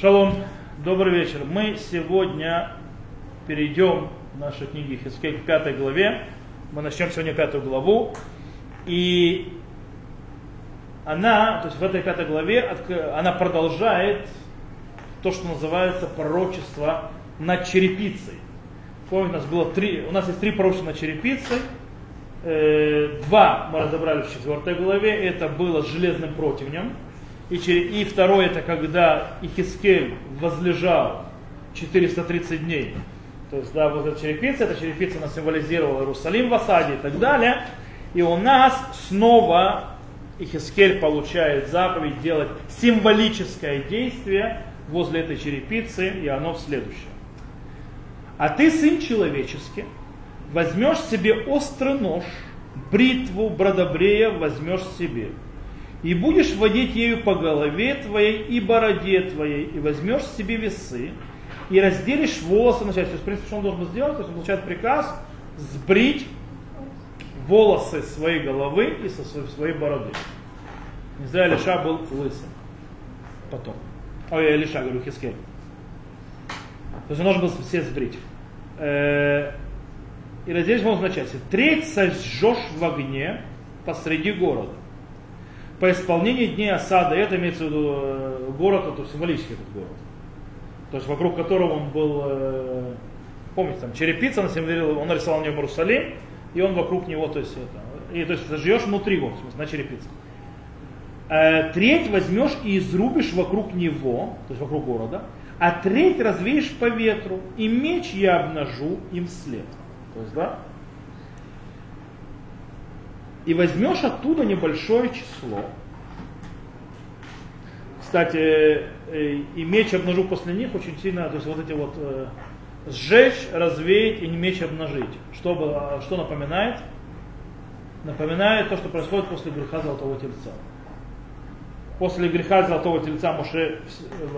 Шалом, добрый вечер. Мы сегодня перейдем в нашей книге Хискель к пятой главе. Мы начнем сегодня пятую главу. И она, то есть в этой пятой главе, она продолжает то, что называется пророчество над черепицей. Помните, у нас было три, у нас есть три пророчества над черепицей. Э, два мы разобрали в четвертой главе. Это было с железным противнем. И, и второе, это когда Ихискель возлежал 430 дней. То есть, да, вот эта черепица, эта черепица она символизировала Иерусалим в осаде и так далее. И у нас снова Ихискель получает заповедь делать символическое действие возле этой черепицы, и оно в следующем. А ты, сын человеческий, возьмешь себе острый нож, бритву, бродобрея возьмешь себе, и будешь водить ею по голове твоей и бороде твоей, и возьмешь себе весы, и разделишь волосы на части. То есть, в принципе, что он должен сделать? То есть он получает приказ сбрить волосы своей головы и со своей, своей бороды. Не зря Лиша был лысым. Потом. Ой, я Лиша, говорю, Хискель. То есть он должен был все сбрить. Э, и разделишь волосы на части. Треть сожжешь в огне посреди города по исполнению дней осады, это имеется в виду э, город, это символический этот город. То есть вокруг которого он был, э, помните, там черепица, он, символировал, он нарисовал на нем Иерусалим, и он вокруг него, то есть это, и то есть заживешь внутри его, в смысле, на черепице. Э, треть возьмешь и изрубишь вокруг него, то есть вокруг города, а треть развеешь по ветру, и меч я обнажу им след. То есть, да, и возьмешь оттуда небольшое число. Кстати, э, и меч обнажу после них очень сильно, то есть вот эти вот э, сжечь, развеять и не меч обнажить. Что, а, что напоминает? Напоминает то, что происходит после греха Золотого Тельца. После греха Золотого Тельца Моше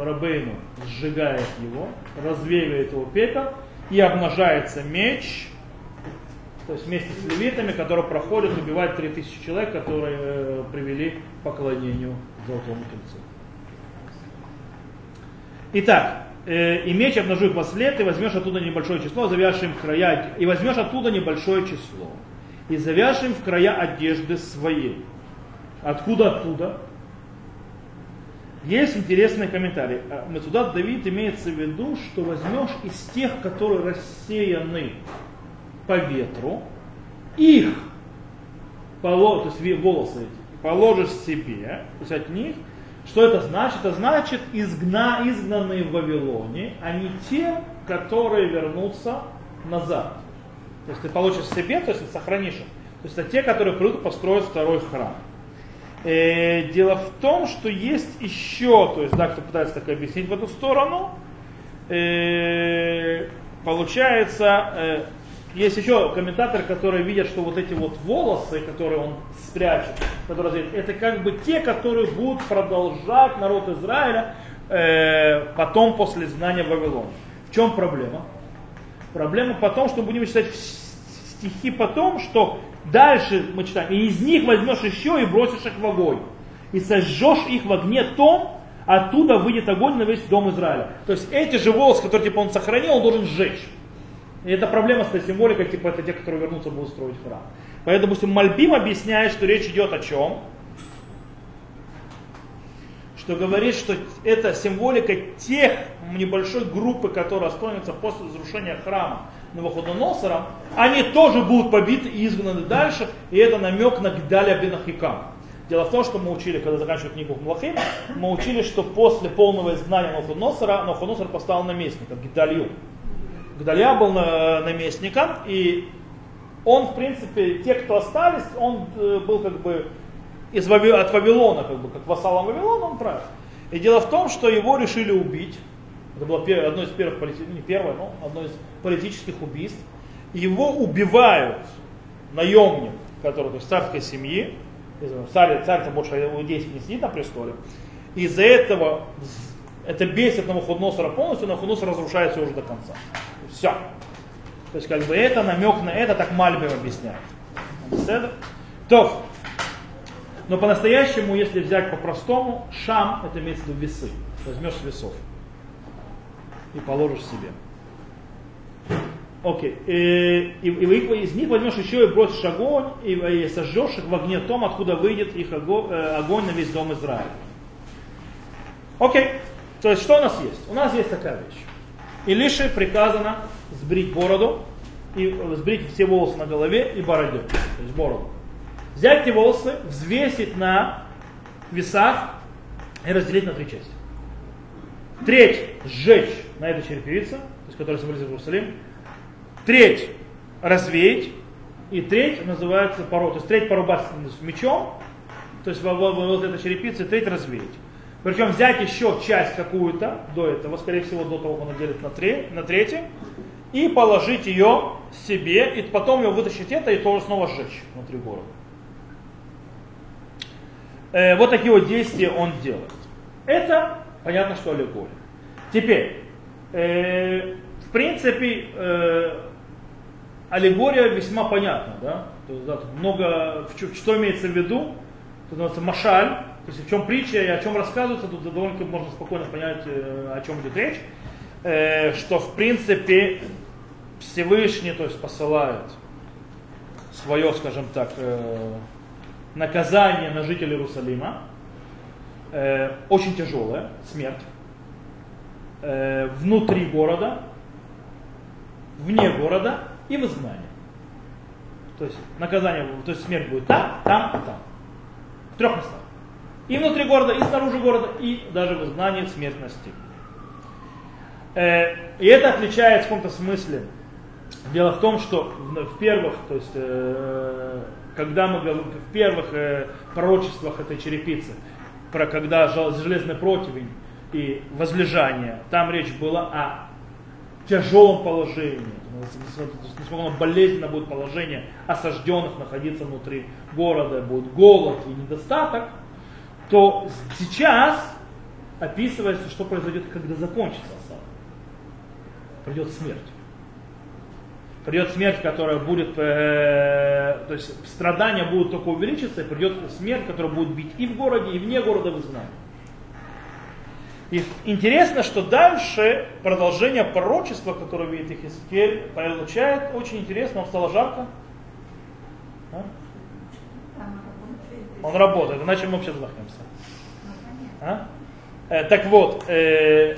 Рабейну сжигает его, развеивает его пепел, и обнажается меч, то есть вместе с левитами, которые проходят, убивают 3000 человек, которые э, привели к поклонению Золотому Тельцу. Итак, э, и меч обнажу их во след, и возьмешь оттуда небольшое число, завяжешь им края, и возьмешь оттуда небольшое число, и завяжешь им в края одежды своей. Откуда оттуда? Есть интересный комментарий. А, мы туда Давид имеется в виду, что возьмешь из тех, которые рассеяны по ветру, их, то есть волосы эти, положишь себе, то есть от них, что это значит? Это значит изгна, изгнанные в Вавилоне, не те, которые вернутся назад. То есть ты получишь себе, то есть сохранишь их. То есть это те, которые придут построить второй храм. Э, дело в том, что есть еще, то есть, да, кто пытается так объяснить в эту сторону, э, получается, э, есть еще комментаторы, которые видят, что вот эти вот волосы, которые он спрячет, которые, это как бы те, которые будут продолжать народ Израиля э, потом после изгнания в Вавилон. В чем проблема? Проблема потом, что будем читать стихи потом, что дальше мы читаем, и из них возьмешь еще и бросишь их в огонь. И сожжешь их в огне том, оттуда выйдет огонь на весь дом Израиля. То есть эти же волосы, которые типа он сохранил, он должен сжечь. И это проблема этой символикой, типа это те, которые вернутся, будут строить храм. Поэтому, допустим, Мальбим объясняет, что речь идет о чем? Что говорит, что это символика тех небольшой группы, которые останутся после разрушения храма Новоходоносором, они тоже будут побиты и изгнаны дальше, и это намек на Гдаля Бенахикам. Дело в том, что мы учили, когда заканчивали книгу Млахим, мы учили, что после полного изгнания Новоходоносора, Новоходоносор поставил наместника, Гидалью. Гдалия был наместником, и он, в принципе, те, кто остались, он э, был как бы из Вави, от Вавилона, как бы, как вассалом Вавилона он правил. И дело в том, что его решили убить. Это было одно из первых, не первое, но одно из политических убийств. Его убивают наемник, который то есть царской семьи, царь, царь больше иудейский не сидит на престоле. Из-за этого это бесит Навуходоносора полностью, Навуходоносор разрушается уже до конца. Все. То есть как бы это намек на это, так Мальбим объясняет. То, но по-настоящему, если взять по-простому, шам, это имеется в виду весы. Возьмешь весов. и положишь себе. Окей. Okay. И, и, и из них возьмешь еще и бросишь огонь, и, и сожжешь их в огне том, откуда выйдет их огонь, э, огонь на весь дом Израиля. Окей. Okay. То есть что у нас есть? У нас есть такая вещь. Илише приказано сбрить бороду, и сбрить все волосы на голове и бороде, то есть бороду. Взять эти волосы, взвесить на весах и разделить на три части. Треть сжечь на этой черепице, то есть которая символизирует Иерусалим, треть развеять, и треть называется пород. То есть треть порубать мечом, то есть возле этой черепицы, треть развеять. Причем взять еще часть какую-то до этого, скорее всего, до того, как он делит на, три, на третье, и положить ее себе, и потом ее вытащить это и тоже снова сжечь внутри города. Э, вот такие вот действия он делает. Это понятно, что аллегория. Теперь, э, в принципе, э, аллегория весьма понятна, да? Много, что имеется в виду? Называется машаль, то есть в чем притча и о чем рассказывается, тут довольно можно спокойно понять, э, о чем идет речь. Э, что в принципе Всевышний, то есть посылает свое, скажем так, э, наказание на жителей Иерусалима, очень тяжелое, смерть, внутри города, вне города и в изгнании. То есть наказание, то есть смерть будет там, там и там. В трех местах. И внутри города, и снаружи города, и даже в изгнании в смертности. Э, и это отличает в каком-то смысле. Дело в том, что в первых, то есть, э, когда мы говорим в первых э, пророчествах этой черепицы, про когда железный противень и возлежание, там речь была о тяжелом положении, оно болезненно будет положение осажденных находиться внутри города, будет голод и недостаток, то сейчас описывается, что произойдет, когда закончится осада. Придет смерть. Придет смерть, которая будет, э, то есть страдания будут только увеличиться, и придет смерть, которая будет бить и в городе, и вне города в изгнании. И интересно, что дальше продолжение пророчества, которое видит Ихискель, получает очень интересно, он стало жарко. А? Он работает, иначе мы вообще задохнемся. А? Э, так вот, э,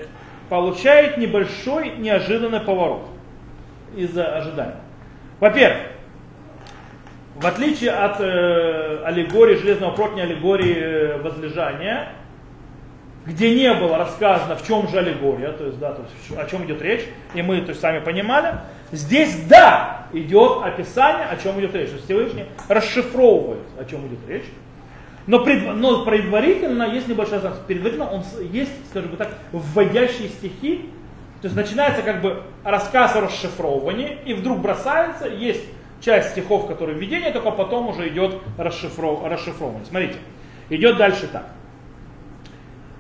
получает небольшой неожиданный поворот из-за ожидания. Во-первых, в отличие от э, аллегории, железного противня, аллегории э, возлежания, где не было рассказано, в чем же аллегория, то есть, да, то есть, о чем идет речь, и мы то есть, сами понимали, здесь, да, идет описание, о чем идет речь. То есть Всевышний расшифровывает, о чем идет речь. Но, пред, но предварительно есть небольшая разница. Предварительно он есть, скажем так, вводящие стихи. То есть начинается как бы рассказ о расшифровывании, и вдруг бросается, есть часть стихов, которые введение, только потом уже идет расшифров, расшифровывание. Смотрите, идет дальше так.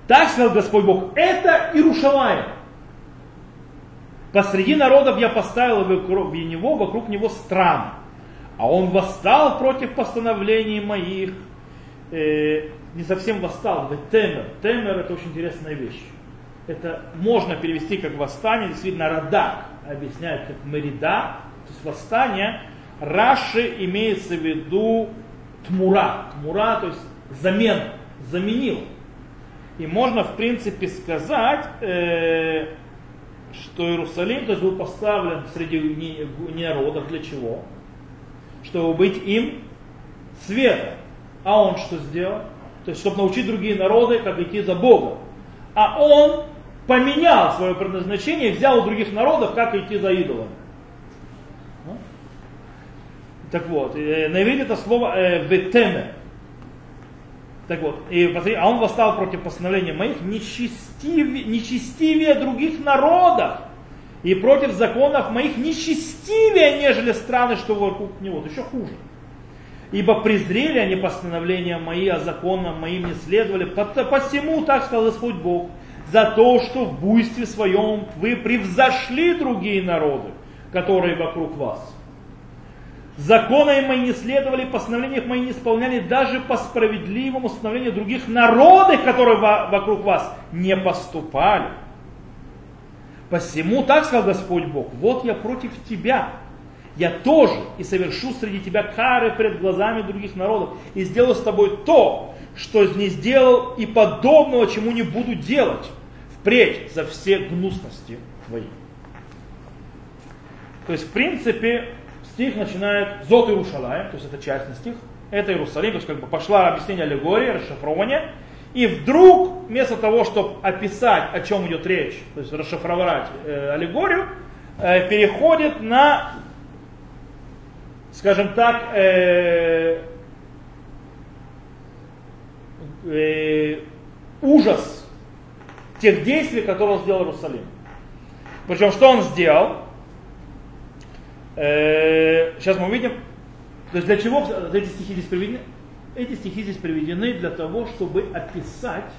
Так сказал Господь Бог, это Иерушалаем. Посреди народов я поставил в него, вокруг него страны. А он восстал против постановлений моих э, не совсем восстал, это темер. Темер это очень интересная вещь. Это можно перевести как восстание, действительно Радак объясняет как Мерида, то есть восстание. Раши имеется в виду тмура. Тмура, то есть замен, заменил. И можно, в принципе, сказать, э, что Иерусалим то есть, был поставлен среди народов для чего? Чтобы быть им светом. А он что сделал? То есть, чтобы научить другие народы, как идти за Богом. А он поменял свое предназначение взял у других народов, как идти за идолом. Ну? Так вот, э, на иврите это слово э, ветеме. Так вот, и, посмотри, а он восстал против постановления моих нечестивее, нечестивее других народов и против законов моих нечестивее, нежели страны, что вокруг него. Это еще хуже. Ибо презрели они постановления мои, а законам моим не следовали. Посему, так сказал Господь Бог, за то, что в буйстве своем вы превзошли другие народы, которые вокруг вас. Законы мои не следовали, постановления мои не исполняли даже по справедливому установлению других народов, которые вокруг вас не поступали. Посему так сказал Господь Бог, вот я против тебя, я тоже и совершу среди тебя кары пред глазами других народов, и сделаю с тобой то, что не сделал и подобного, чему не буду делать впредь за все гнусности твои. То есть, в принципе, стих начинает Зот Иерушалаем, то есть это частный стих, это Иерусалим, то есть как бы пошла объяснение аллегории, расшифрование, и вдруг, вместо того, чтобы описать, о чем идет речь, то есть расшифровать э, аллегорию, э, переходит на, скажем так, э, э, ужас тех действий, которые он сделал Иерусалим. Причем, что он сделал? Э, сейчас мы увидим. То есть для чего эти стихи здесь приведены? Эти стихи здесь приведены для того, чтобы описать,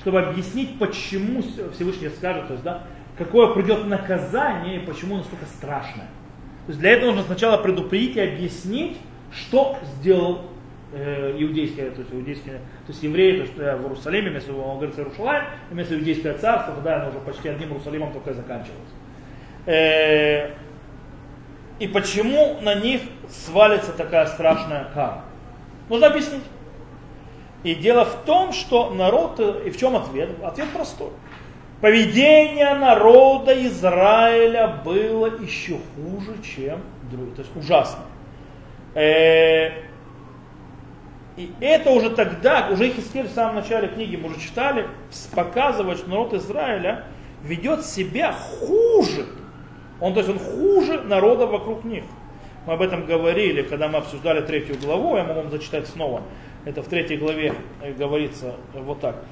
чтобы объяснить, почему Всевышний скажет, то есть, да, какое придет наказание и почему настолько страшное. То есть для этого нужно сначала предупредить и объяснить, что сделал э, иудейское, то есть иудейские, то есть евреи, то есть э, в Иерусалиме, вместо он говорит Иерушалаем, вместо иудейское царство, тогда оно уже почти одним Иерусалимом только и заканчивалось. Э, и почему на них свалится такая страшная кара? Нужно объяснить. И дело в том, что народ, и в чем ответ? Ответ простой. Поведение народа Израиля было еще хуже, чем другие. То есть ужасно. Э, и это уже тогда, уже Хискель в самом начале книги мы уже читали, показывает, что народ Израиля ведет себя хуже. Он, то есть он хуже народа вокруг них. Мы об этом говорили, когда мы обсуждали третью главу, я могу вам зачитать снова. Это в третьей главе э, говорится вот так.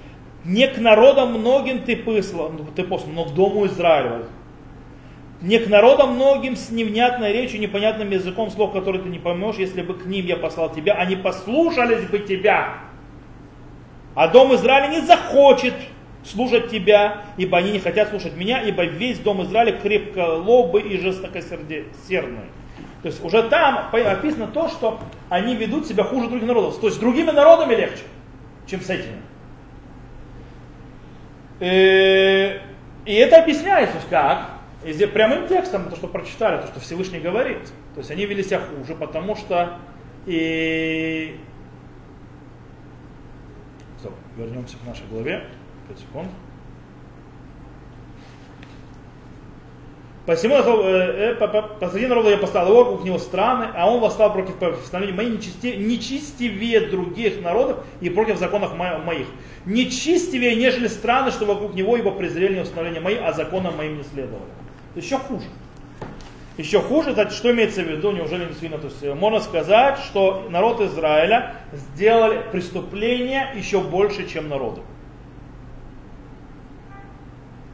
Не к народам многим ты послал, ну, ты послал, но к дому Израиля. Не к народам многим с невнятной речью, непонятным языком, слов, который ты не поймешь, если бы к ним я послал тебя, они послушались бы тебя. А дом Израиля не захочет слушать тебя, ибо они не хотят слушать меня, ибо весь дом Израиля крепко лобы и жестокосердный. То есть уже там описано то, что они ведут себя хуже других народов. То есть с другими народами легче, чем с этими. Э, и это объясняется как? И здесь прямым текстом, то, что прочитали, то, что Всевышний говорит. То есть они вели себя хуже, потому что и... Стоп, вернемся к нашей главе. 5 секунд. Посему э, э, посреди народа я поставил его, него страны, а он восстал против постановлений моих нечисти, нечистивее других народов и против законов моих. Нечистивее, нежели страны, что вокруг него, ибо презрели установления мои, а законам моим не следовали. Еще хуже. Еще хуже, это что имеется в виду, неужели действительно, то есть э, можно сказать, что народ Израиля сделали преступления еще больше, чем народы.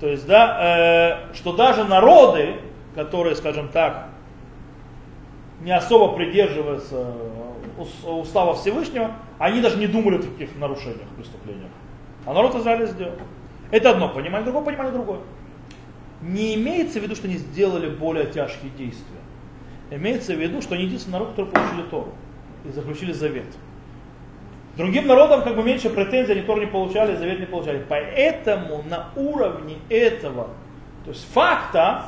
То есть, да, э, что даже народы, которые, скажем так, не особо придерживаются устава Всевышнего, они даже не думали о таких нарушениях, преступлениях. А народ Израиля сделал. Это одно понимание, другое понимание другое. Не имеется в виду, что они сделали более тяжкие действия. Имеется в виду, что они единственный народ, который получили Тору и заключили завет. Другим народам как бы меньше претензий, они тоже не получали, завет не получали. Поэтому на уровне этого, то есть факта,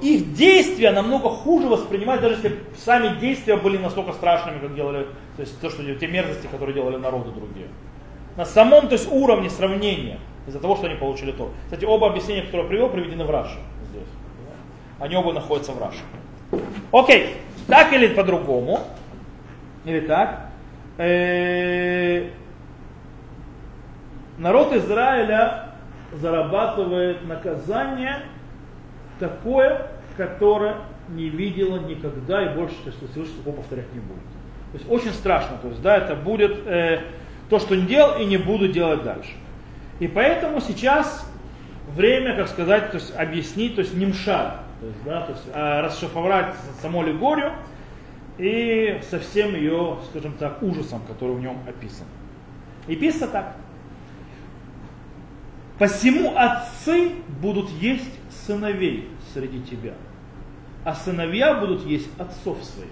их действия намного хуже воспринимать, даже если сами действия были настолько страшными, как делали, то есть то, что те мерзости, которые делали народы другие. На самом то есть, уровне сравнения, из-за того, что они получили то. Кстати, оба объяснения, которые я привел, приведены в Раше. Здесь. Они оба находятся в Раше. Окей, так или по-другому, или так, э, народ Израиля зарабатывает наказание такое, которое не видела никогда и больше, то есть Всевышний такого повторять не будет. То есть очень страшно, то есть да, это будет э, то, что не делал и не буду делать дальше. И поэтому сейчас время, как сказать, то есть объяснить, то есть немша, то есть, да, то есть э, расшифровать саму аллегорию, и со всем ее, скажем так, ужасом, который в нем описан. И писано так. Посему отцы будут есть сыновей среди тебя, а сыновья будут есть отцов своих.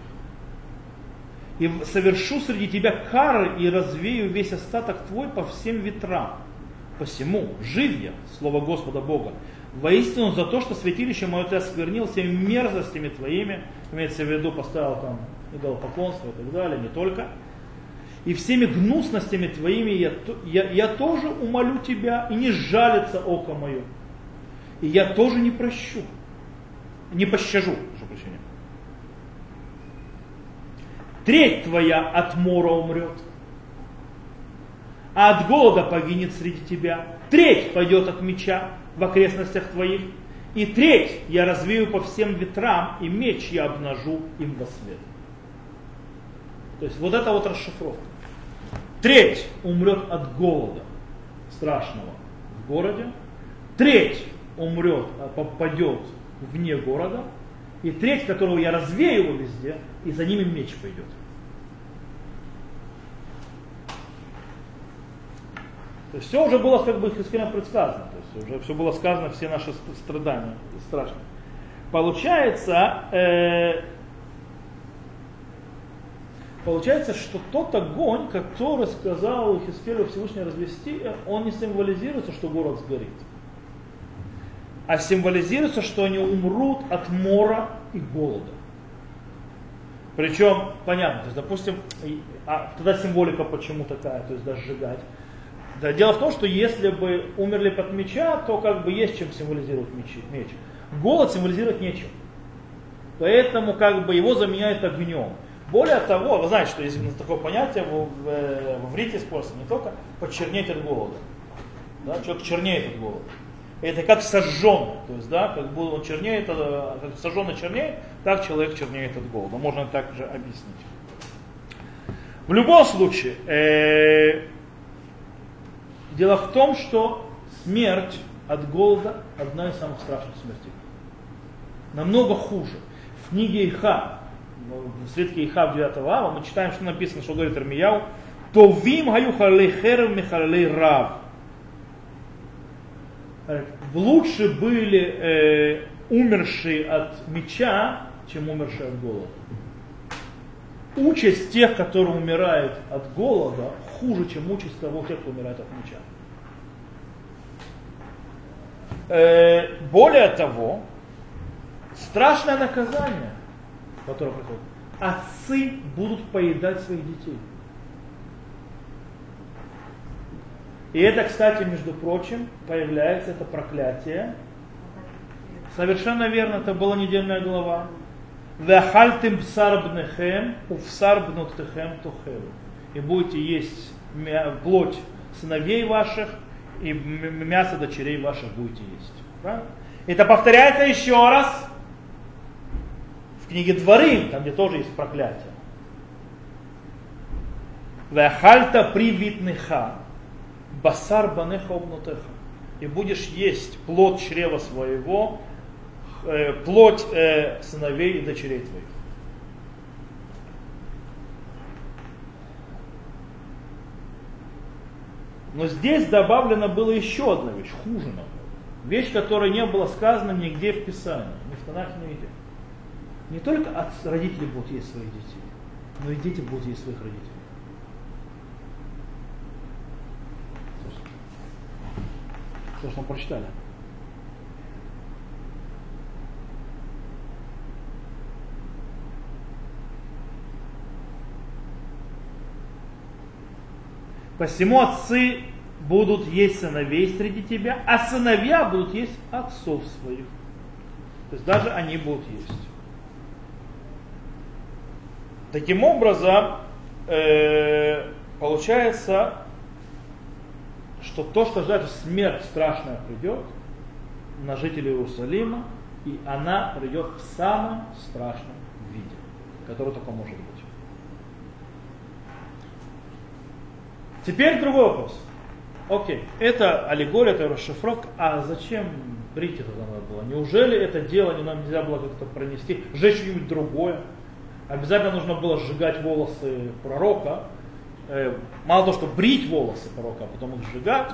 И совершу среди тебя кары и развею весь остаток твой по всем ветрам. Посему жив я, слово Господа Бога, воистину за то, что святилище мое ты осквернил всеми мерзостями твоими, имеется в виду, поставил там идолопоклонство и так далее, не только, и всеми гнусностями твоими я, я, я тоже умолю тебя, и не жалится око мое. И я тоже не прощу, не пощажу, прошу прощения. Треть твоя от мора умрет, а от голода погинет среди тебя. Треть пойдет от меча в окрестностях твоих, и треть я развею по всем ветрам, и меч я обнажу им во свет. То есть вот это вот расшифровка. Треть умрет от голода страшного в городе. Треть умрет, а попадет вне города. И треть, которого я развею его везде, и за ними меч пойдет. То есть все уже было как бы искренне предсказано. То есть уже все было сказано, все наши страдания страшные. Получается, э, получается, что тот огонь, который сказал Хискелю Всевышний развести, он не символизируется, что город сгорит. А символизируется, что они умрут от мора и голода. Причем, понятно, то есть, допустим, а тогда символика почему такая, то есть даже сжигать. Да, дело в том, что если бы умерли под меча, то как бы есть чем символизировать меч. меч. Голод символизировать нечем. Поэтому как бы его заменяют огнем. Более того, вы знаете, что есть такое понятие в, в, в иврите используется не только почернеть от голода. Да, человек чернеет от голода. Это как сожженный, то есть, да, как будто он чернеет, э, как сожженный чернеет, так человек чернеет от голода. Можно так же объяснить. В любом случае, э, дело в том, что смерть от голода одна из самых страшных смертей. Намного хуже. В книге Иха в свитке Ихав 9 ава, мы читаем, что написано, что говорит Армияу, Товим гаю халей херев михалей рав. Лучше были э, умершие от меча, чем умершие от голода. Участь тех, которые умирают от голода, хуже, чем участь того, тех, кто умирает от меча. Э, более того, страшное наказание – которое приходит, отцы будут поедать своих детей. И это, кстати, между прочим, появляется это проклятие. Совершенно верно, это была недельная глава. Вахальтим псарбнехем, увсарбнутехем тухеру. И будете есть плоть сыновей ваших, и мясо дочерей ваших будете есть. Правильно? Это повторяется еще раз в книге Дворы, там где тоже есть проклятие. Вехальта привитныха, басар банеха обнутеха. И будешь есть плод чрева своего, э, плоть э, сыновей и дочерей твоих. Но здесь добавлено было еще одна вещь, хуже намного. Вещь, которая не была сказана нигде в Писании, ни в Танахе, ни в не только от родителей будут есть своих детей, но и дети будут есть своих родителей. То, что мы прочитали. Посему отцы будут есть сыновей среди тебя, а сыновья будут есть отцов своих. То есть даже они будут есть. Таким образом, э, получается, что то, что ждет смерть страшная придет на жителей Иерусалима, и она придет в самом страшном виде, который только может быть. Теперь другой вопрос. Окей, это аллегория, это расшифровка, а зачем брить это надо было? Неужели это дело не нам нельзя было как-то пронести, сжечь что-нибудь другое? обязательно нужно было сжигать волосы пророка. Э, мало того, что брить волосы пророка, а потом их сжигать.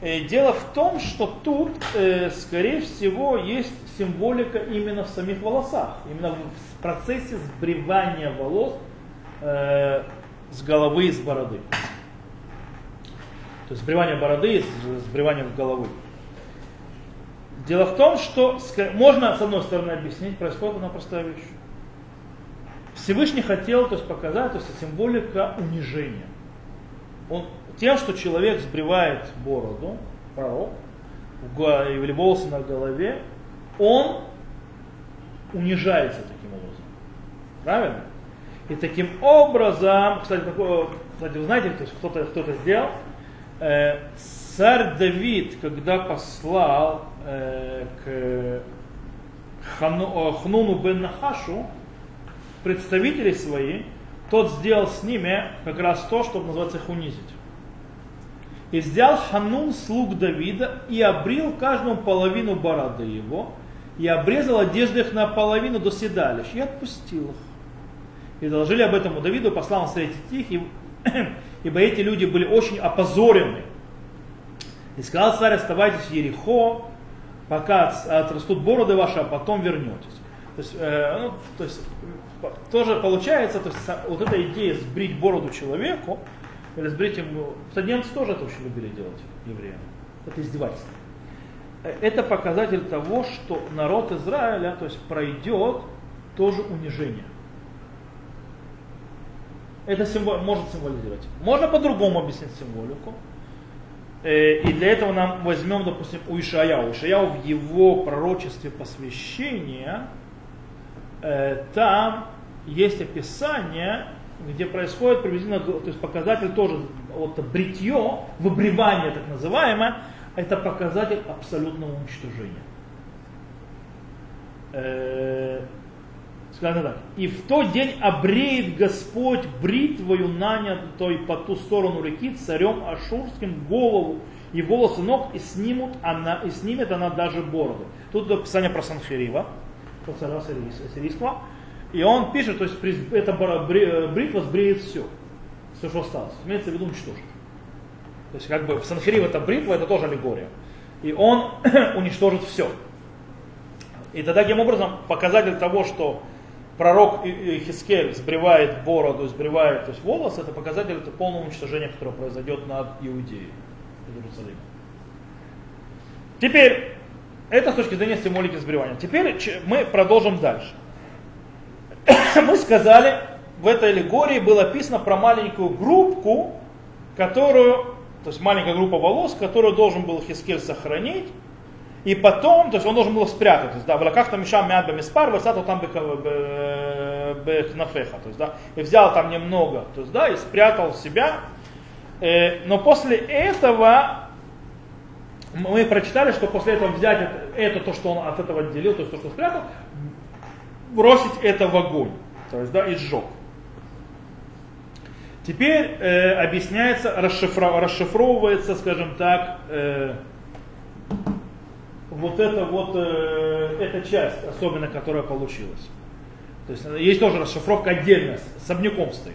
Э, дело в том, что тут, э, скорее всего, есть символика именно в самих волосах. Именно в процессе сбривания волос с головы и с бороды. То есть сбривание бороды с сбриванием головы. Дело в том, что можно с одной стороны объяснить, происходит одна простая вещь. Всевышний хотел то есть, показать, то есть символика унижения. Он, тем, что человек сбривает бороду, пророк, или волосы на голове, он унижается таким образом. Правильно? И таким образом, кстати, такое, кстати вы знаете, то есть кто-то кто сделал, э, царь Давид, когда послал э, к Хану, э, Хнуну бен Нахашу представителей свои, тот сделал с ними как раз то, что называется их унизить. И взял Ханун слуг Давида и обрил каждому половину бороды его, и обрезал одежды их наполовину до седалищ, и отпустил их. И доложили об этом у Давиду, послал он встретить их, и, ибо эти люди были очень опозорены. И сказал царь, оставайтесь в Ерехо, пока отрастут бороды ваши, а потом вернетесь. То есть, э, ну, то есть тоже получается, то есть, вот эта идея сбрить бороду человеку, или сбрить ему, кстати, немцы тоже это очень любили делать, евреям. Это издевательство. Э, это показатель того, что народ Израиля, то есть пройдет тоже унижение. Это символ, может символизировать. Можно по-другому объяснить символику. Э, и для этого нам возьмем, допустим, у Ишаяу. Ишаяу в его пророчестве посвящения, э, там есть описание, где происходит приблизительно, то есть показатель тоже, вот бритье, выбривание так называемое, это показатель абсолютного уничтожения. Э, Сказано так. И в тот день обреет Господь бритвою нанятой по ту сторону реки царем Ашурским голову и волосы ног, и, снимут она, и снимет она даже бороду. Тут описание про Санхирива, про царя сирийского. И он пишет, то есть эта бритва сбреет все, все, что осталось. Имеется в виду уничтожит. То есть как бы Санхирив это бритва, это тоже аллегория. И он уничтожит все. И тогда таким образом показатель того, что пророк Хискель сбривает бороду, сбривает то есть волосы, это показатель это полного уничтожения, которое произойдет над Иудеей, Иерусалимом. Теперь, это с точки зрения символики сбривания. Теперь мы продолжим дальше. мы сказали, в этой аллегории было описано про маленькую группку, которую, то есть маленькая группа волос, которую должен был Хискель сохранить, и потом, то есть он должен был спрятать, то есть, да, в лаках там мешам мяд бемиспар, высату там бехнафеха, то есть, да, и взял там немного, то есть, да, и спрятал себя. Э, но после этого мы прочитали, что после этого взять это, это то, что он от этого отделил, то есть то, что спрятал, бросить это в огонь, то есть, да, и сжег. Теперь э, объясняется, расшифро, расшифровывается, скажем так, э, вот эта вот э, эта часть, особенно которая получилась. То есть есть тоже расшифровка отдельно, с особняком стоит.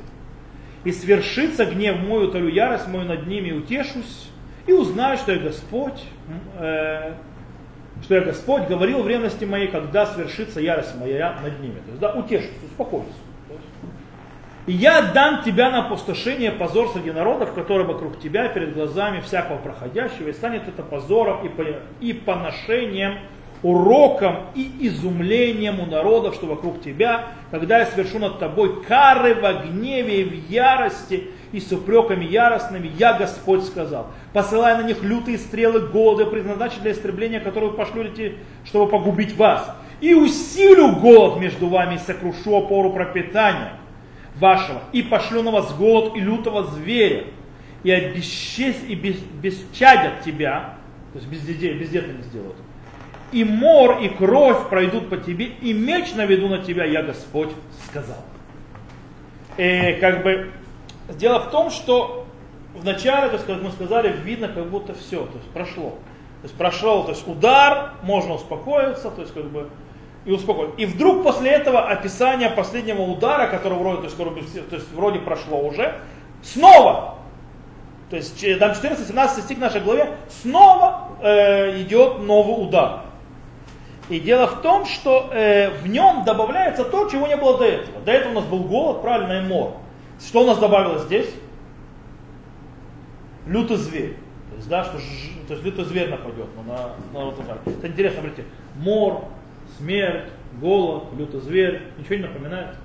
И свершится гнев мой, утолю ярость мою над ними, утешусь, и узнаю, что я Господь, э, что я Господь говорил в ревности моей, когда свершится ярость моя над ними. То есть, да, утешусь, успокоюсь. И я отдам тебя на опустошение позор среди народов, которые вокруг тебя, перед глазами всякого проходящего, и станет это позором и, поношением, уроком и изумлением у народов, что вокруг тебя, когда я совершу над тобой кары в гневе и в ярости, и с упреками яростными, я Господь сказал, посылая на них лютые стрелы голода, предназначенные для истребления, которые пошлю чтобы погубить вас. И усилю голод между вами, и сокрушу опору пропитания вашего, и пошлю на вас голод и лютого зверя, и, обесчесть, и без, бесчадят тебя, то есть бездетно бездетными сделают, и мор, и кровь пройдут по тебе, и меч наведу на тебя, я Господь сказал. И э, как бы дело в том, что вначале, есть, как мы сказали, видно, как будто все, то есть прошло. То есть прошел, то есть удар, можно успокоиться, то есть как бы и успокоить. И вдруг после этого описание последнего удара, который вроде, то есть, то есть вроде прошло уже, снова, то есть там 14-17 стих в нашей главе, снова э, идет новый удар. И дело в том, что э, в нем добавляется то, чего не было до этого. До этого у нас был голод, правильно, и мор. Что у нас добавилось здесь? Лютый зверь. То есть, да, что то есть лютый зверь нападет на, на народ Израиля. Это интересно, смотрите, мор, смерть, голод, лютый зверь, ничего не напоминает?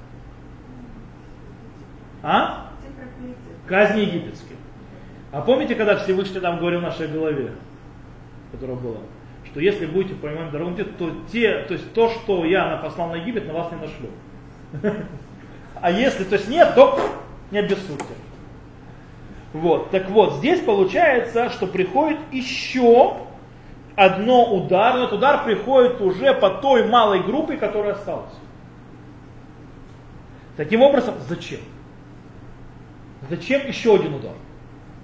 А? Казни египетские. А помните, когда Всевышний нам говорил в нашей голове, которая была, что если будете по моим дорогам идти, то, те, то есть то, что я на- послал на Египет, на вас не нашлю. А если, то есть нет, то не обессудьте. Вот, так вот, здесь получается, что приходит еще одно удар, но этот удар приходит уже по той малой группе, которая осталась. Таким образом, зачем? Зачем еще один удар?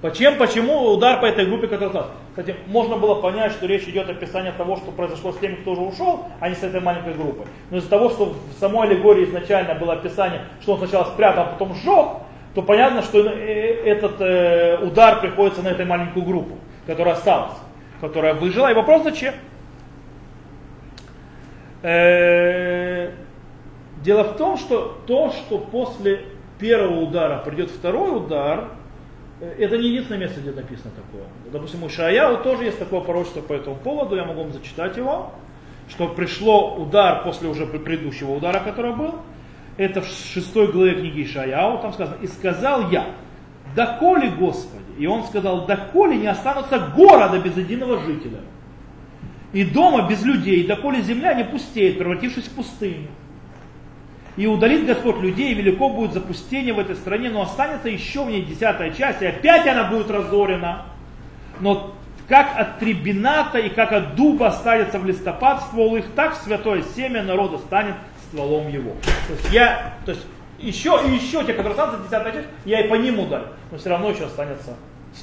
Почему, почему удар по этой группе, которая осталась? Кстати, можно было понять, что речь идет о описании того, что произошло с теми, кто уже ушел, а не с этой маленькой группой. Но из-за того, что в самой аллегории изначально было описание, что он сначала спрятал, а потом сжег, то понятно, что э, этот э, удар приходится на этой маленькую группу, которая осталась, которая выжила. И вопрос зачем? Э, Дело в том, что то, что после первого удара придет второй удар, это не единственное место, где написано такое. Допустим, у Шаяу тоже есть такое пророчество по этому поводу, я могу вам зачитать его, что пришло удар после уже предыдущего удара, который был. Это в шестой главе книги Ишаяу, там сказано, «И сказал я, доколе, Господи?» И он сказал, доколе не останутся города без единого жителя, и дома без людей, доколе земля не пустеет, превратившись в пустыню. И удалит Господь людей, и велико будет запустение в этой стране, но останется еще в ней десятая часть, и опять она будет разорена. Но как от трибината и как от дуба останется в листопад ствол их, так святое семя народа станет стволом его. То есть я, то есть еще и еще те, которые останутся, десятая часть, я и по ним ударю, но все равно еще останется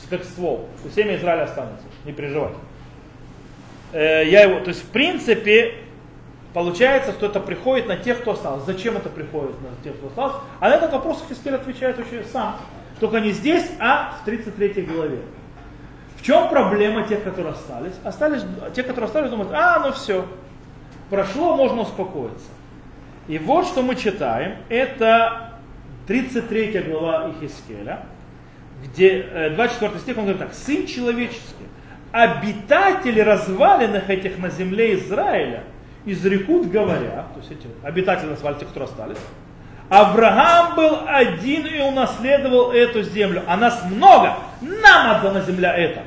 как ствол. То есть семя Израиля останется, не переживайте. Э, я его, то есть в принципе, получается, что это приходит на тех, кто остался. Зачем это приходит на тех, кто остался? А на этот вопрос Хискель отвечает очень сам. Только не здесь, а в 33 главе. В чем проблема тех, которые остались? Остались, те, которые остались, думают, а, ну все, прошло, можно успокоиться. И вот что мы читаем, это 33 глава Ихискеля, где э, 24 стих, он говорит так, «Сын человеческий, обитатели развалинах этих на земле Израиля изрекут, говоря, то есть эти обитатели развалин, те, которые остались, Авраам был один и унаследовал эту землю, а нас много, нам отдана земля эта.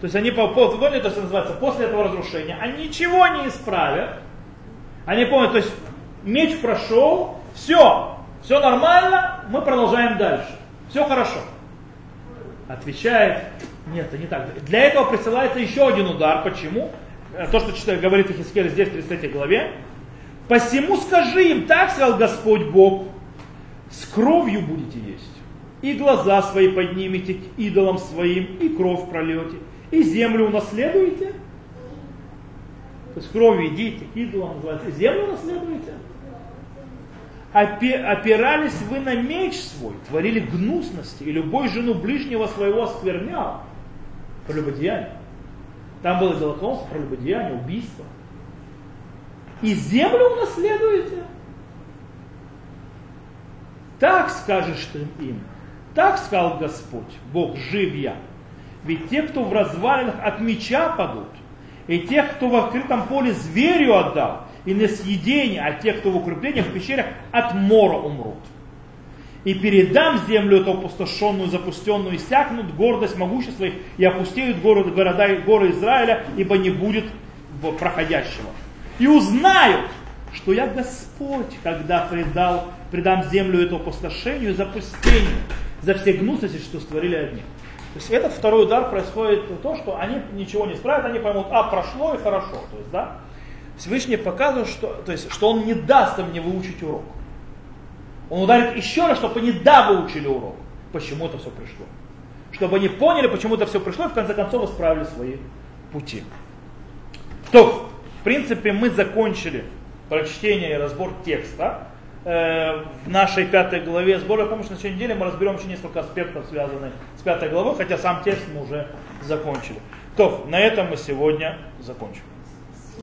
То есть они по поводу, то есть называется, после этого разрушения, они ничего не исправят. Они помнят, то есть меч прошел, все, все нормально, мы продолжаем дальше. Все хорошо. Отвечает, нет, это не так. Для этого присылается еще один удар. Почему? То, что говорит Ихискель здесь, в 33 главе. Посему скажи им, так сказал Господь Бог, с кровью будете есть, и глаза свои поднимете к идолам своим, и кровь прольете, и землю унаследуете. То есть кровью идите, к идолам называется, и землю унаследуете. Опи- опирались вы на меч свой, творили гнусности, и любой жену ближнего своего осквернял. Прелюбодеяние. Там было идолоклонство, прелюбодеяние, убийство. И землю унаследуете. Так скажешь ты им. Так сказал Господь, Бог, жив я. Ведь те, кто в развалинах от меча падут, и тех, кто в открытом поле зверю отдал, и на съедение, а те, кто в укреплениях в пещерах, от мора умрут. И передам землю эту опустошенную, запустенную, иссякнут гордость могущества их, и опустеют города, города и горы Израиля, ибо не будет проходящего. И узнают, что я Господь, когда предал, предам землю эту опустошению и запустению, за все гнусности, что створили одни. То есть этот второй удар происходит то, что они ничего не исправят, они поймут, а прошло и хорошо. То есть, да, Всевышний показывает, что, то есть, что он не даст им не выучить урок. Он ударит еще раз, чтобы они да выучили урок. Почему это все пришло. Чтобы они поняли, почему это все пришло, и в конце концов исправили свои пути. То, в принципе, мы закончили прочтение и разбор текста. Э, в нашей пятой главе сбора помощи на следующей неделе мы разберем еще несколько аспектов, связанных с пятой главой, хотя сам текст мы уже закончили. То, на этом мы сегодня закончим.